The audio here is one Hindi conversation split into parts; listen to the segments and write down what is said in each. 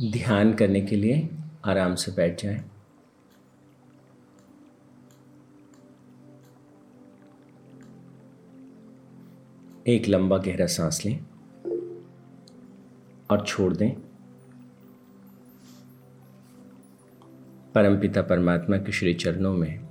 ध्यान करने के लिए आराम से बैठ जाएँ। एक लंबा गहरा सांस लें और छोड़ दें परमपिता परमात्मा के श्री चरणों में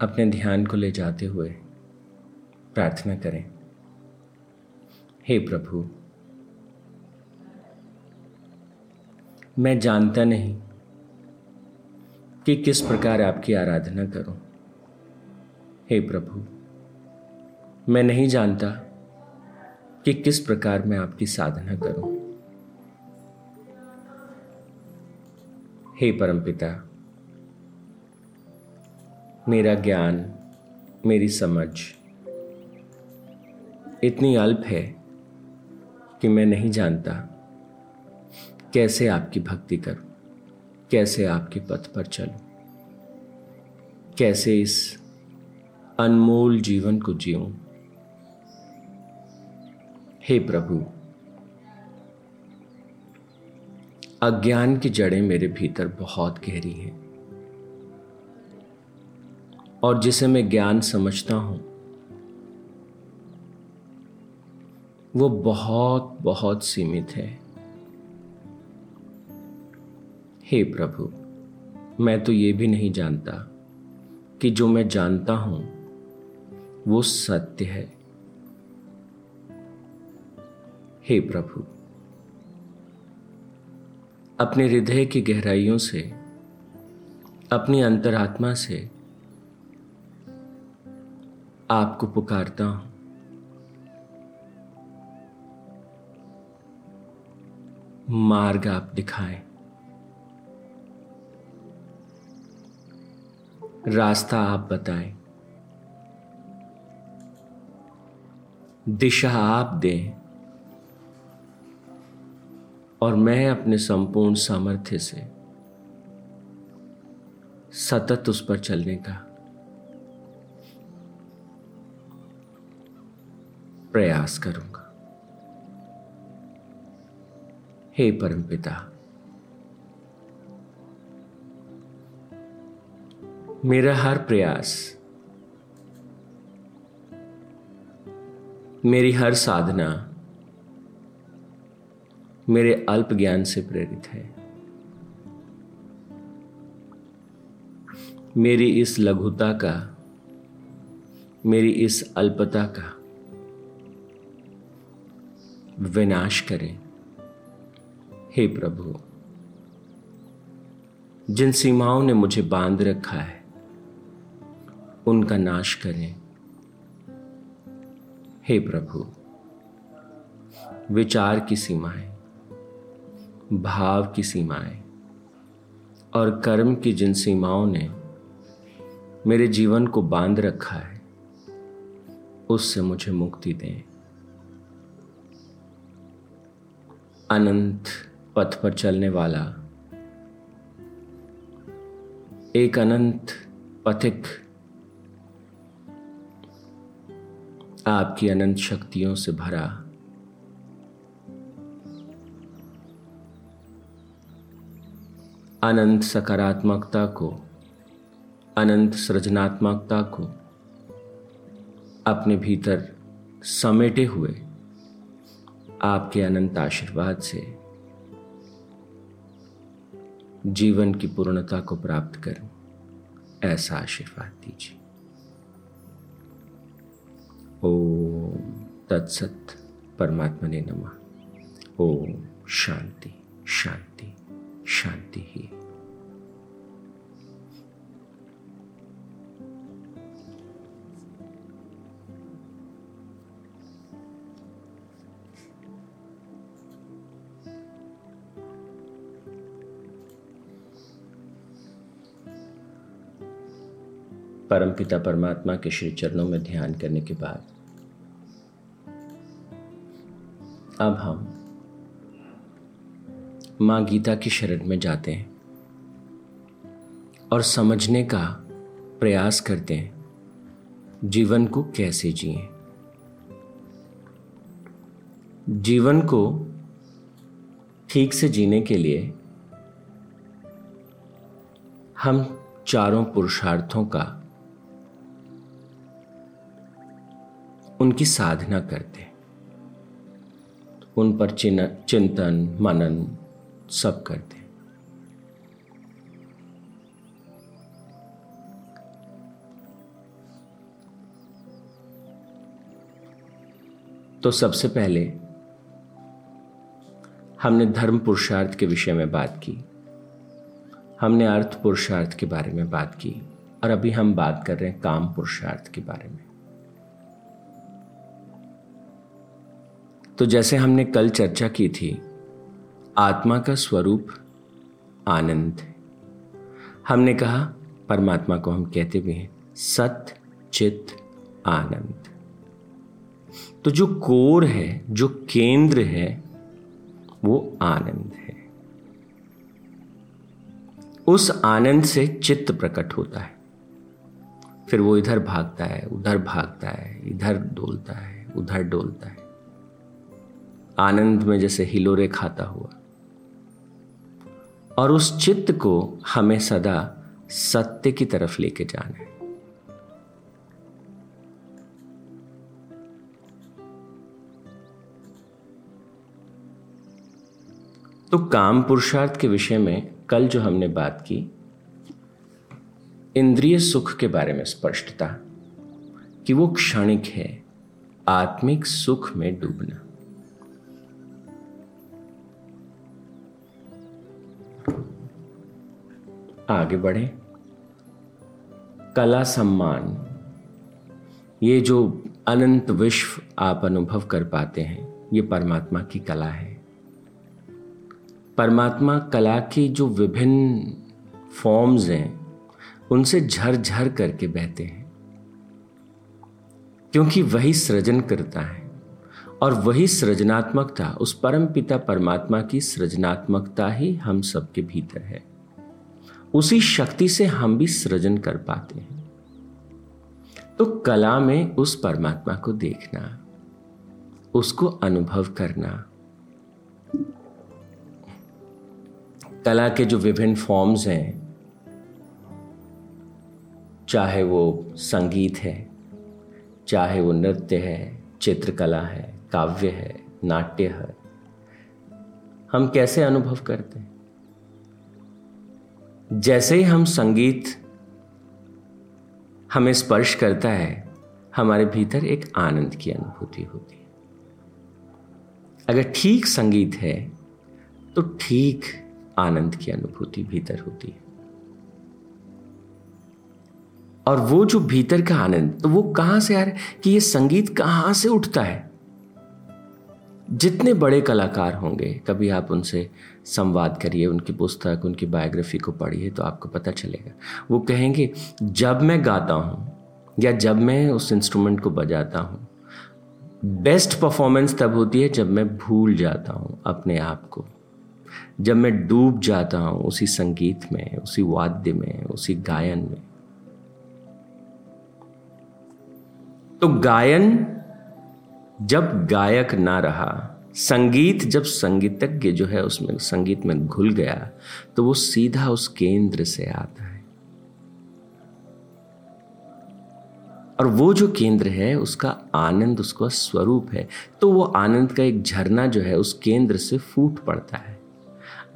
अपने ध्यान को ले जाते हुए प्रार्थना करें हे प्रभु मैं जानता नहीं कि किस प्रकार आपकी आराधना करूँ। हे प्रभु, मैं नहीं जानता कि किस प्रकार मैं आपकी साधना करूँ। हे परमपिता मेरा ज्ञान, मेरी समझ इतनी अल्प है कि मैं नहीं जानता कैसे आपकी भक्ति करूँ? कैसे आपके पथ पर चलूँ? कैसे इस अनमोल जीवन को जीऊं? हे प्रभु, अज्ञान की जड़ें मेरे भीतर बहुत गहरी हैं, और जिसे मैं ज्ञान समझता हूँ, वो बहुत बहुत सीमित है। हे प्रभु, मैं तो ये भी नहीं जानता कि जो मैं जानता हूँ, वो सत्य है। हे प्रभु, अपने हृदय की गहराइयों से, अपनी अंतरात्मा से आपको पुकारता हूँ। मार्ग आप दिखाएँ। रास्ता आप बताएँ। दिशा आप दें। और मैं अपने संपूर्ण सामर्थ्य से सतत उस पर चलने का प्रयास करूँगा। हे परमपिता मेरा हर प्रयास, मेरी हर साधना, मेरे अल्प ज्ञान से प्रेरित है। मेरी इस लघुता का, मेरी इस अल्पता का विनाश करें। हे प्रभु, जिन सीमाओं ने मुझे बाँध रखा है उनका नाश करें। हे प्रभु, विचार की सीमाएँ, भाव की सीमाएँ और कर्म की जिन सीमाओं ने मेरे जीवन को बाँध रखा है, उससे मुझे मुक्ति दें। अनंत पथ पर चलने वाला, एक अनंत पथिक आपकी अनंत शक्तियों से भरा। अनंत सकारात्मकता को, अनंत सृजनात्मकता को अपने भीतर समेटे हुए आपके अनंत आशीर्वाद से जीवन की पूर्णता को प्राप्त करूँ, ऐसा आशीर्वाद दीजिए। ओम तत्सत परमात्मा ने नमः। ओम शांति शांति शांति ही। परमपिता परमात्मा के श्री चरणों में ध्यान करने के बाद अब हम माँ गीता की शरण में जाते हैं और समझने का प्रयास करते हैं, जीवन को कैसे जिए। जीवन को ठीक से जीने के लिए हम चारों पुरुषार्थों का उनकी साधना करते उन पर चिंतन, मनन सब करते हैं। तो सबसे पहले हमने धर्म पुरुषार्थ के विषय में बात की, हमने अर्थ पुरुषार्थ के बारे में बात की, और अभी हम बात कर रहे हैं काम पुरुषार्थ के बारे में। तो जैसे हमने कल चर्चा की थी, आत्मा का स्वरूप आनंद है। हमने कहा, परमात्मा को हम कहते भी हैं सत्य चित आनंद। तो जो कोर है, जो केंद्र है, वो आनंद है। उस आनंद से चित्त प्रकट होता है। फिर वो इधर भागता है, उधर भागता है, इधर डोलता है, उधर डोलता है। आनंद में जैसे हिलोरे खाता हुआ। और उस चित्त को हमें सदा सत्य की तरफ़ लेके जाना है। तो काम पुरुषार्थ के विषय में कल जो हमने बात की, इंद्रिय सुख के बारे में स्पष्टता कि वो क्षणिक है, आत्मिक सुख में डूबना। आगे बढ़े। कला सम्मान, ये जो अनंत विश्व आप अनुभव कर पाते हैं, ये परमात्मा की कला है। परमात्मा कला की जो विभिन्न फॉर्म्स हैं, उनसे झरझर करके बहते हैं। क्योंकि वही सृजन करता है, और वही सृजनात्मकता, उस परम पिता परमात्मा की सृजनात्मकता ही हम सबके भीतर है। उसी शक्ति से हम भी सृजन कर पाते हैं। तो कला में उस परमात्मा को देखना, उसको अनुभव करना, कला के जो विभिन्न फॉर्म्स हैं, चाहे वो संगीत है, चाहे वो नृत्य है, चित्रकला है, काव्य है, नाट्य है, हम कैसे अनुभव करते हैं? जैसे ही हम संगीत हमें स्पर्श करता है, हमारे भीतर एक आनंद की अनुभूति होती है। अगर ठीक संगीत है तो ठीक आनंद की अनुभूति भीतर होती है। और वो जो भीतर का आनंद तो वो कहाँ से आ रहा है कि ये संगीत कहाँ से उठता है? जितने बड़े कलाकार होंगे, कभी आप उनसे संवाद करिए, उनकी पुस्तक, उनकी बायोग्राफी को पढ़िए तो आपको पता चलेगा। वो कहेंगे, जब मैं गाता हूँ या जब मैं उस इंस्ट्रूमेंट को बजाता हूँ बेस्ट परफॉर्मेंस तब होती है जब मैं भूल जाता हूँ अपने आप को। जब मैं डूब जाता हूँ उसी संगीत में, उसी वाद्य में, उसी गायन में। तो गायन, जब गायक ना रहा संगीत, जब संगीतज्ञ जो है उसमें संगीत में घुल गया तो वो सीधा उस केंद्र से आता है। और वो जो केंद्र है, उसका आनंद, उसका स्वरूप है तो वो आनंद का एक झरना जो है, उस केंद्र से फूट पड़ता है।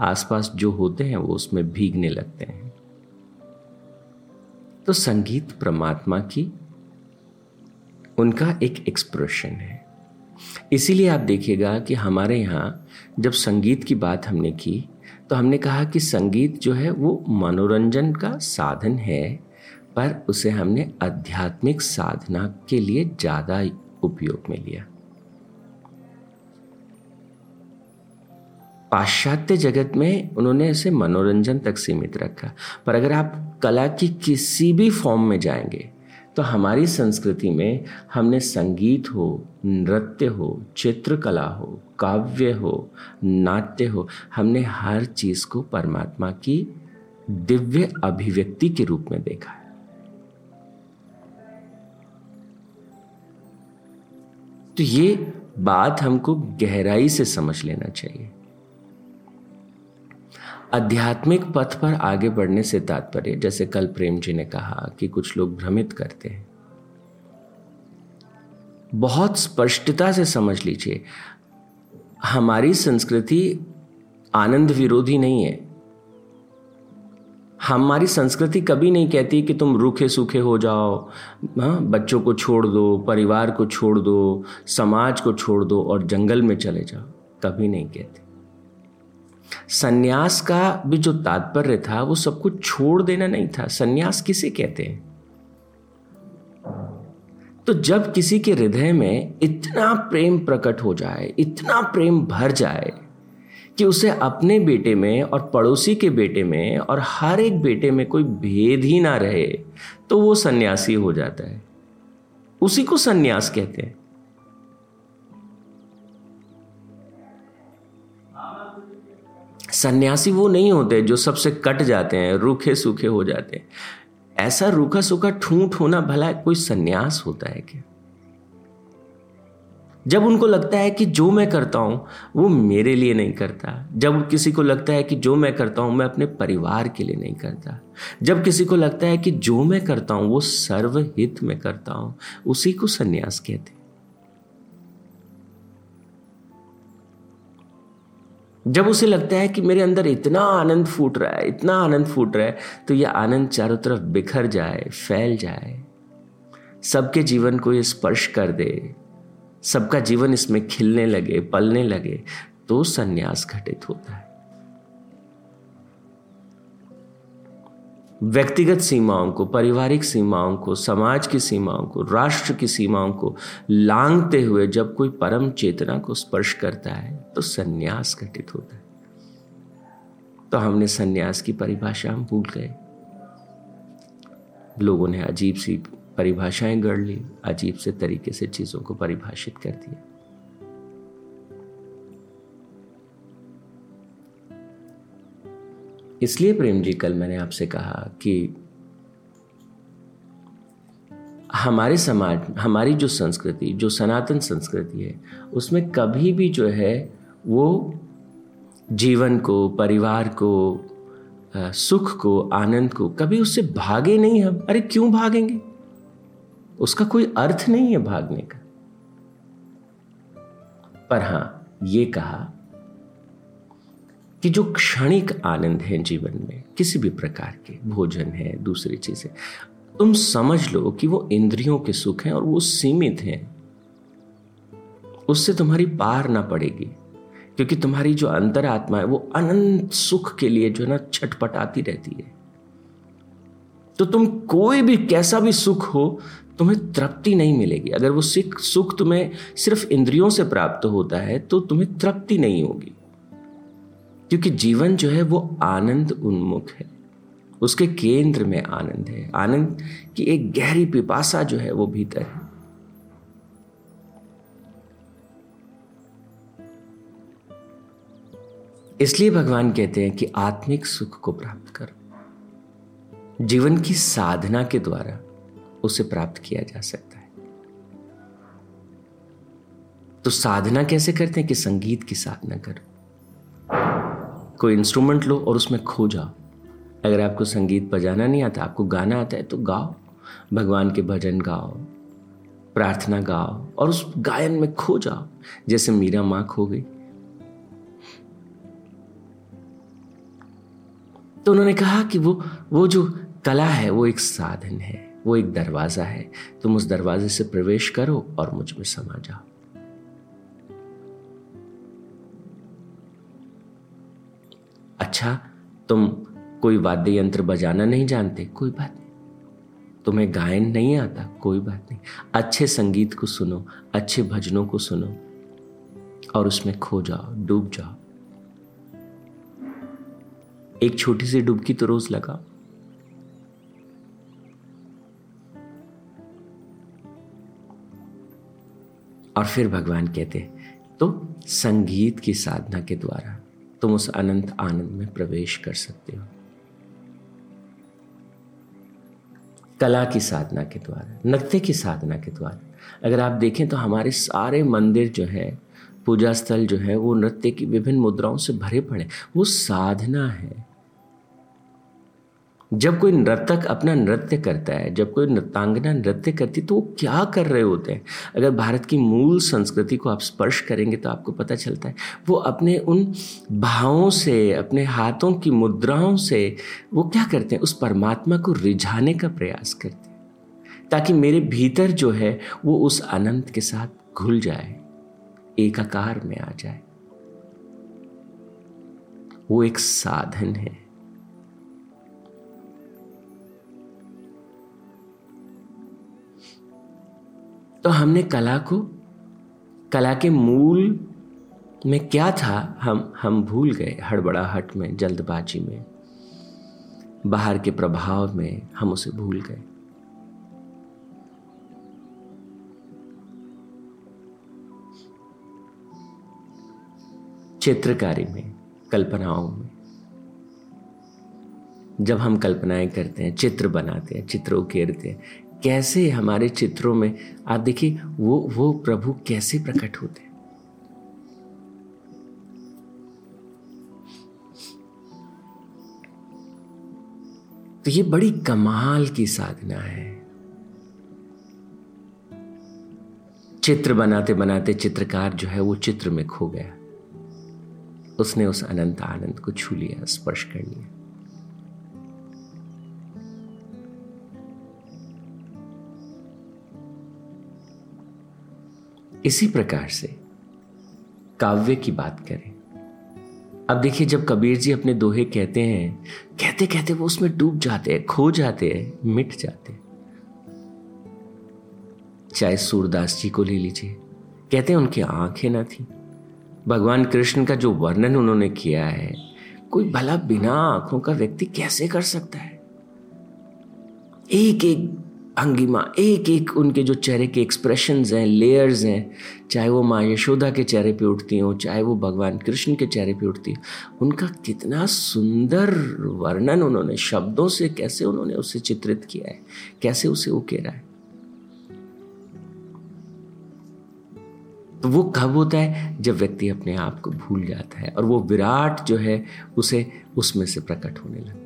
आसपास जो होते हैं, वो उसमें भीगने लगते हैं। तो संगीत परमात्मा की उनका एक एक्सप्रेशन है। इसीलिए आप देखिएगा कि हमारे यहाँ जब संगीत की बात हमने की तो हमने कहा कि संगीत जो है वो मनोरंजन का साधन है, पर उसे हमने आध्यात्मिक साधना के लिए ज़्यादा उपयोग में लिया। पाश्चात्य जगत में उन्होंने इसे मनोरंजन तक सीमित रखा। पर अगर आप कला की किसी भी फॉर्म में जाएँगे तो हमारी संस्कृति में हमने संगीत हो, नृत्य हो, चित्रकला हो, काव्य हो, नाट्य हो, हमने हर चीज़ को परमात्मा की दिव्य अभिव्यक्ति के रूप में देखा है। तो ये बात हमको गहराई से समझ लेना चाहिए। आध्यात्मिक पथ पर आगे बढ़ने से तात्पर्य, जैसे कल प्रेम जी ने कहा कि कुछ लोग भ्रमित करते हैं। बहुत स्पष्टता से समझ लीजिए, हमारी संस्कृति आनंद विरोधी नहीं है। हमारी संस्कृति कभी नहीं कहती कि तुम रूखे सूखे हो जाओ हाँ बच्चों को छोड़ दो, परिवार को छोड़ दो, समाज को छोड़ दो और जंगल में चले जाओ। कभी नहीं कहती। सन्यास का भी जो तात्पर्य था, वो सब कुछ छोड़ देना नहीं था। सन्यास किसे कहते हैं? तो जब किसी के हृदय में इतना प्रेम प्रकट हो जाए, इतना प्रेम भर जाए कि उसे अपने बेटे में और पड़ोसी के बेटे में और हर एक बेटे में कोई भेद ही ना रहे तो वो सन्यासी हो जाता है। उसी को सन्यास कहते हैं। सन्यासी वो नहीं होते जो सबसे कट जाते हैं, रूखे सूखे हो जाते हैं। ऐसा रूखा सूखा ठूंठ होना भला कोई सन्यास होता है क्या? जब उनको लगता है कि जो मैं करता हूँ, वो मेरे लिए नहीं करता। जब किसी को लगता है कि जो मैं करता हूँ, मैं अपने परिवार के लिए नहीं करता। जब किसी को लगता है कि जो मैं करता हूँ, वो सर्वहित में करता हूँ, उसी को सन्यास कहते जब उसे लगता है कि मेरे अंदर इतना आनंद फूट रहा है, इतना आनंद फूट रहा है तो यह आनंद चारों तरफ़ बिखर जाए, फैल जाए। सबके जीवन को ये स्पर्श कर दे। सबका जीवन इसमें खिलने लगे, पलने लगे तो संन्यास घटित होता है। व्यक्तिगत सीमाओं को, पारिवारिक सीमाओं को, समाज की सीमाओं को, राष्ट्र की सीमाओं को लांगते हुए जब कोई परम चेतना को स्पर्श करता है तो सन्यास घटित होता है। तो हमने सन्यास की परिभाषा हम भूल गए। लोगों ने अजीब सी परिभाषाएँ गढ़ ली, अजीब से तरीके से चीज़ों को परिभाषित कर दिया। इसलिए प्रेम जी, कल मैंने आपसे कहा कि हमारे समाज, हमारी जो संस्कृति, जो सनातन संस्कृति है, उसमें कभी भी जो है वो जीवन को, परिवार को सुख को, आनंद को कभी उससे भागे नहीं हम। अरे क्यों भागेंगे? उसका कोई अर्थ नहीं है भागने का। पर हाँ, ये कहा कि जो क्षणिक आनंद है जीवन में, किसी भी प्रकार के, भोजन है, दूसरी चीज़ें, तुम समझ लो कि वो इंद्रियों के सुख हैं और वो सीमित हैं। उससे तुम्हारी पार ना पड़ेगी, क्योंकि तुम्हारी जो अंतरात्मा है, वो अनंत सुख के लिए जो है ना छटपटाती रहती है। तो तुम कोई भी, कैसा भी सुख हो, तुम्हें तृप्ति नहीं मिलेगी। अगर वो सिख, सुख तुम्हें सिर्फ़ इंद्रियों से प्राप्त होता है तो तुम्हें तृप्ति नहीं होगी। क्योंकि जीवन जो है वो आनंद उन्मुख है। उसके केंद्र में आनंद है। आनंद की एक गहरी पिपासा जो है वो भीतर है। इसलिए भगवान कहते हैं कि आत्मिक सुख को प्राप्त करो। जीवन की साधना के द्वारा उसे प्राप्त किया जा सकता है। तो साधना कैसे करते हैं कि संगीत की साधना करो? कोई इंस्ट्रूमेंट लो और उसमें खो जाओ। अगर आपको संगीत बजाना नहीं आता, आपको गाना आता है तो गाओ। भगवान के भजन गाओ, प्रार्थना गाओ और उस गायन में खो जाओ, जैसे मीरा माँ खो गई। तो उन्होंने कहा कि वो वो जो कला है, वो एक साधन है, वो एक दरवाज़ा है। तुम उस दरवाजे से प्रवेश करो और मुझमें समा जाओ। तुम कोई वाद्य यंत्र बजाना नहीं जानते? कोई बात नहीं। तुम्हें गायन नहीं आता? कोई बात नहीं। अच्छे संगीत को सुनो, अच्छे भजनों को सुनो और उसमें खो जाओ, डूब जाओ। एक छोटी सी डुबकी तो रोज लगाओ। और फिर भगवान कहते तो संगीत की साधना के द्वारा तुम उस अनंत आनंद में प्रवेश कर सकते हो। कला की साधना के द्वारा, नृत्य की साधना के द्वारा। अगर आप देखें तो हमारे सारे मंदिर जो है, पूजा स्थल जो है, वो नृत्य की विभिन्न मुद्राओं से भरे पड़े वो साधना है। जब कोई नर्तक अपना नृत्य करता है, जब कोई नृत्यांगना नृत्य करती तो वो क्या कर रहे होते हैं? अगर भारत की मूल संस्कृति को आप स्पर्श करेंगे तो आपको पता चलता है, वो अपने उन भावों से, अपने हाथों की मुद्राओं से वो क्या करते हैं? उस परमात्मा को रिझाने का प्रयास करते हैं, ताकि मेरे भीतर जो है, वो उस अनंत के साथ घुल जाए, एकाकार में आ जाए। वो एक साधन है। तो हमने कला को, कला के मूल में क्या था, हम हम भूल गए हड़बड़ाहट में, जल्दबाजी में, बाहर के प्रभाव में हम उसे भूल गए। चित्रकारी में, कल्पनाओं में, जब हम कल्पनाएँ करते हैं, चित्र बनाते हैं, चित्र उकेरते हैं कैसे हमारे चित्रों में, आप देखिए, वो वो प्रभु कैसे प्रकट होते हैं। तो ये बड़ी कमाल की साधना है। चित्र बनाते बनाते चित्रकार जो है, वो चित्र में खो गया। उसने उस अनंत आनंद को छू लिया, स्पर्श कर लिया। इसी प्रकार से काव्य की बात करें। अब देखिए, जब कबीर जी अपने दोहे कहते हैं कहते कहते वो उसमें डूब जाते हैं, खो जाते हैं, मिट जाते हैं। चाहे सूरदास जी को ले लीजिए। कहते हैं उनकी आँखें ना थी। भगवान कृष्ण का जो वर्णन उन्होंने किया है, कोई भला बिना आँखों का व्यक्ति कैसे कर सकता है? एक एक भंगिमा एक एक उनके जो चेहरे के एक्सप्रेशंस हैं लेयर्स हैं, चाहे वो माँ यशोदा के चेहरे पे उठती हो, चाहे वो भगवान कृष्ण के चेहरे पे उठती हो, उनका कितना सुंदर वर्णन उन्होंने, शब्दों से कैसे उन्होंने उसे चित्रित किया है, कैसे उसे उकेरा है। तो वो कब होता है? जब व्यक्ति अपने आप को भूल जाता है और वो विराट जो है, उसे उसमें से प्रकट होने लगता है।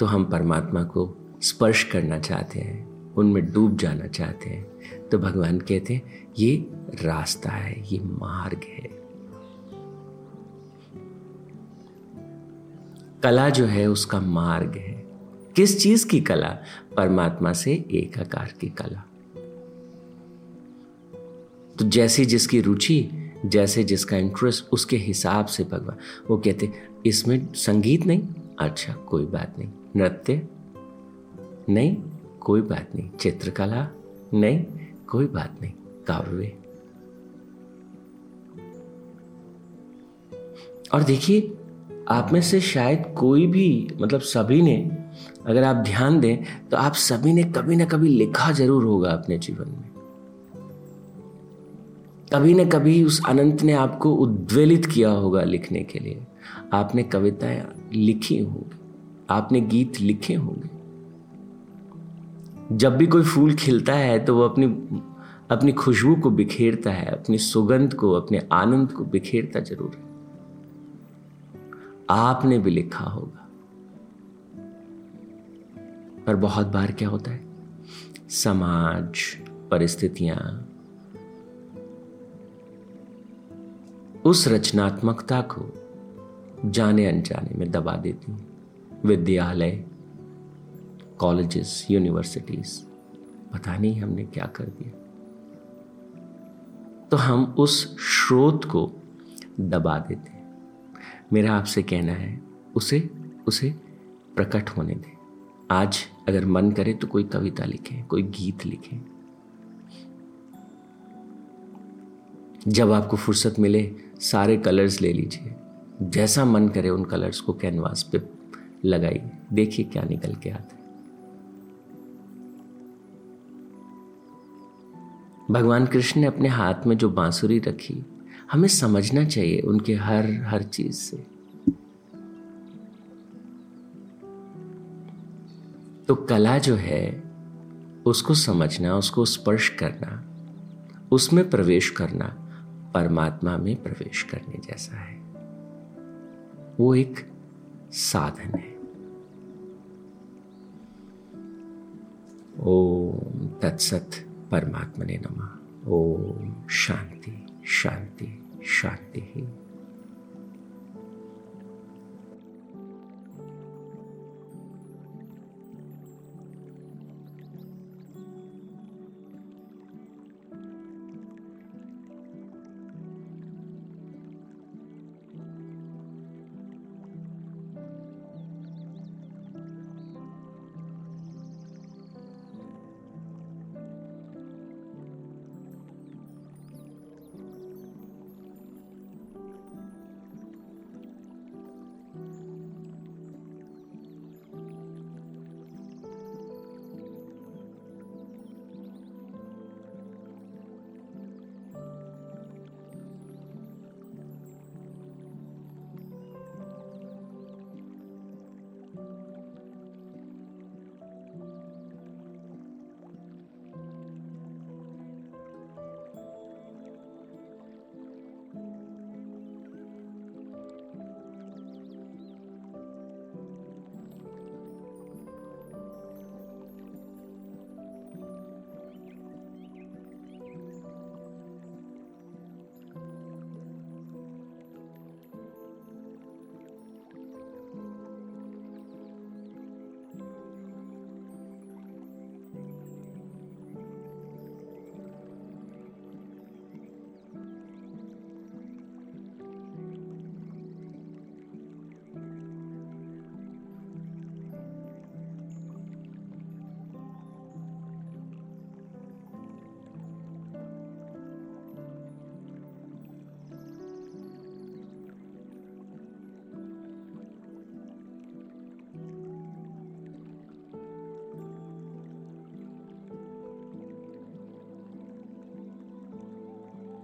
तो हम परमात्मा को स्पर्श करना चाहते हैं, उनमें डूब जाना चाहते हैं। तो भगवान कहते हैं, ये रास्ता है, ये मार्ग है। कला जो है, उसका मार्ग है। किस चीज़ की कला? परमात्मा से एक आकार की कला। तो जैसी जिसकी रुचि, जैसे जिसका इंटरेस्ट उसके हिसाब से भगवान, वो कहते इसमें संगीत नहीं? अच्छा कोई बात नहीं। नृत्य? नहीं, कोई बात नहीं। चित्रकला? नहीं, कोई बात नहीं। काव्य? और देखिए, आप में से शायद कोई भी मतलब सभी ने, अगर आप ध्यान दें तो आप सभी ने कभी ना कभी लिखा ज़रूर होगा अपने जीवन में। कभी ना कभी उस अनंत ने आपको उद्वेलित किया होगा लिखने के लिए। आपने कविताएँ लिखी होंगी। आपने गीत लिखे होंगे। जब भी कोई फूल खिलता है तो वो अपनी अपनी खुशबू को बिखेरता है, अपनी सुगंध को, अपने आनंद को बिखेरता ज़रूर है। आपने भी लिखा होगा। पर बहुत बार क्या होता है? समाज, परिस्थितियाँ, उस रचनात्मकता को जाने अनजाने में दबा देती हैं। विद्यालय कॉलेजेस यूनिवर्सिटीज पता नहीं हमने क्या कर दिया। तो हम उस स्रोत को दबा देते हैं। मेरा आपसे कहना है, उसे उसे प्रकट होने दें। आज अगर मन करे तो कोई कविता लिखें, कोई गीत लिखें। जब आपको फुर्सत मिले, सारे कलर्स ले लीजिए। जैसा मन करे उन कलर्स को कैनवास पे लगाइए देखिए क्या निकल के आता है। भगवान कृष्ण ने अपने हाथ में जो बांसुरी रखी, हमें समझना चाहिए उनके हर हर चीज़ से। तो कला जो है, उसको समझना, उसको स्पर्श करना, उसमें प्रवेश करना, परमात्मा में प्रवेश करने जैसा है। वो एक साधन है। ओम तत्सत परमात्मा ने नमा। ओम शांति शांति शांति ही।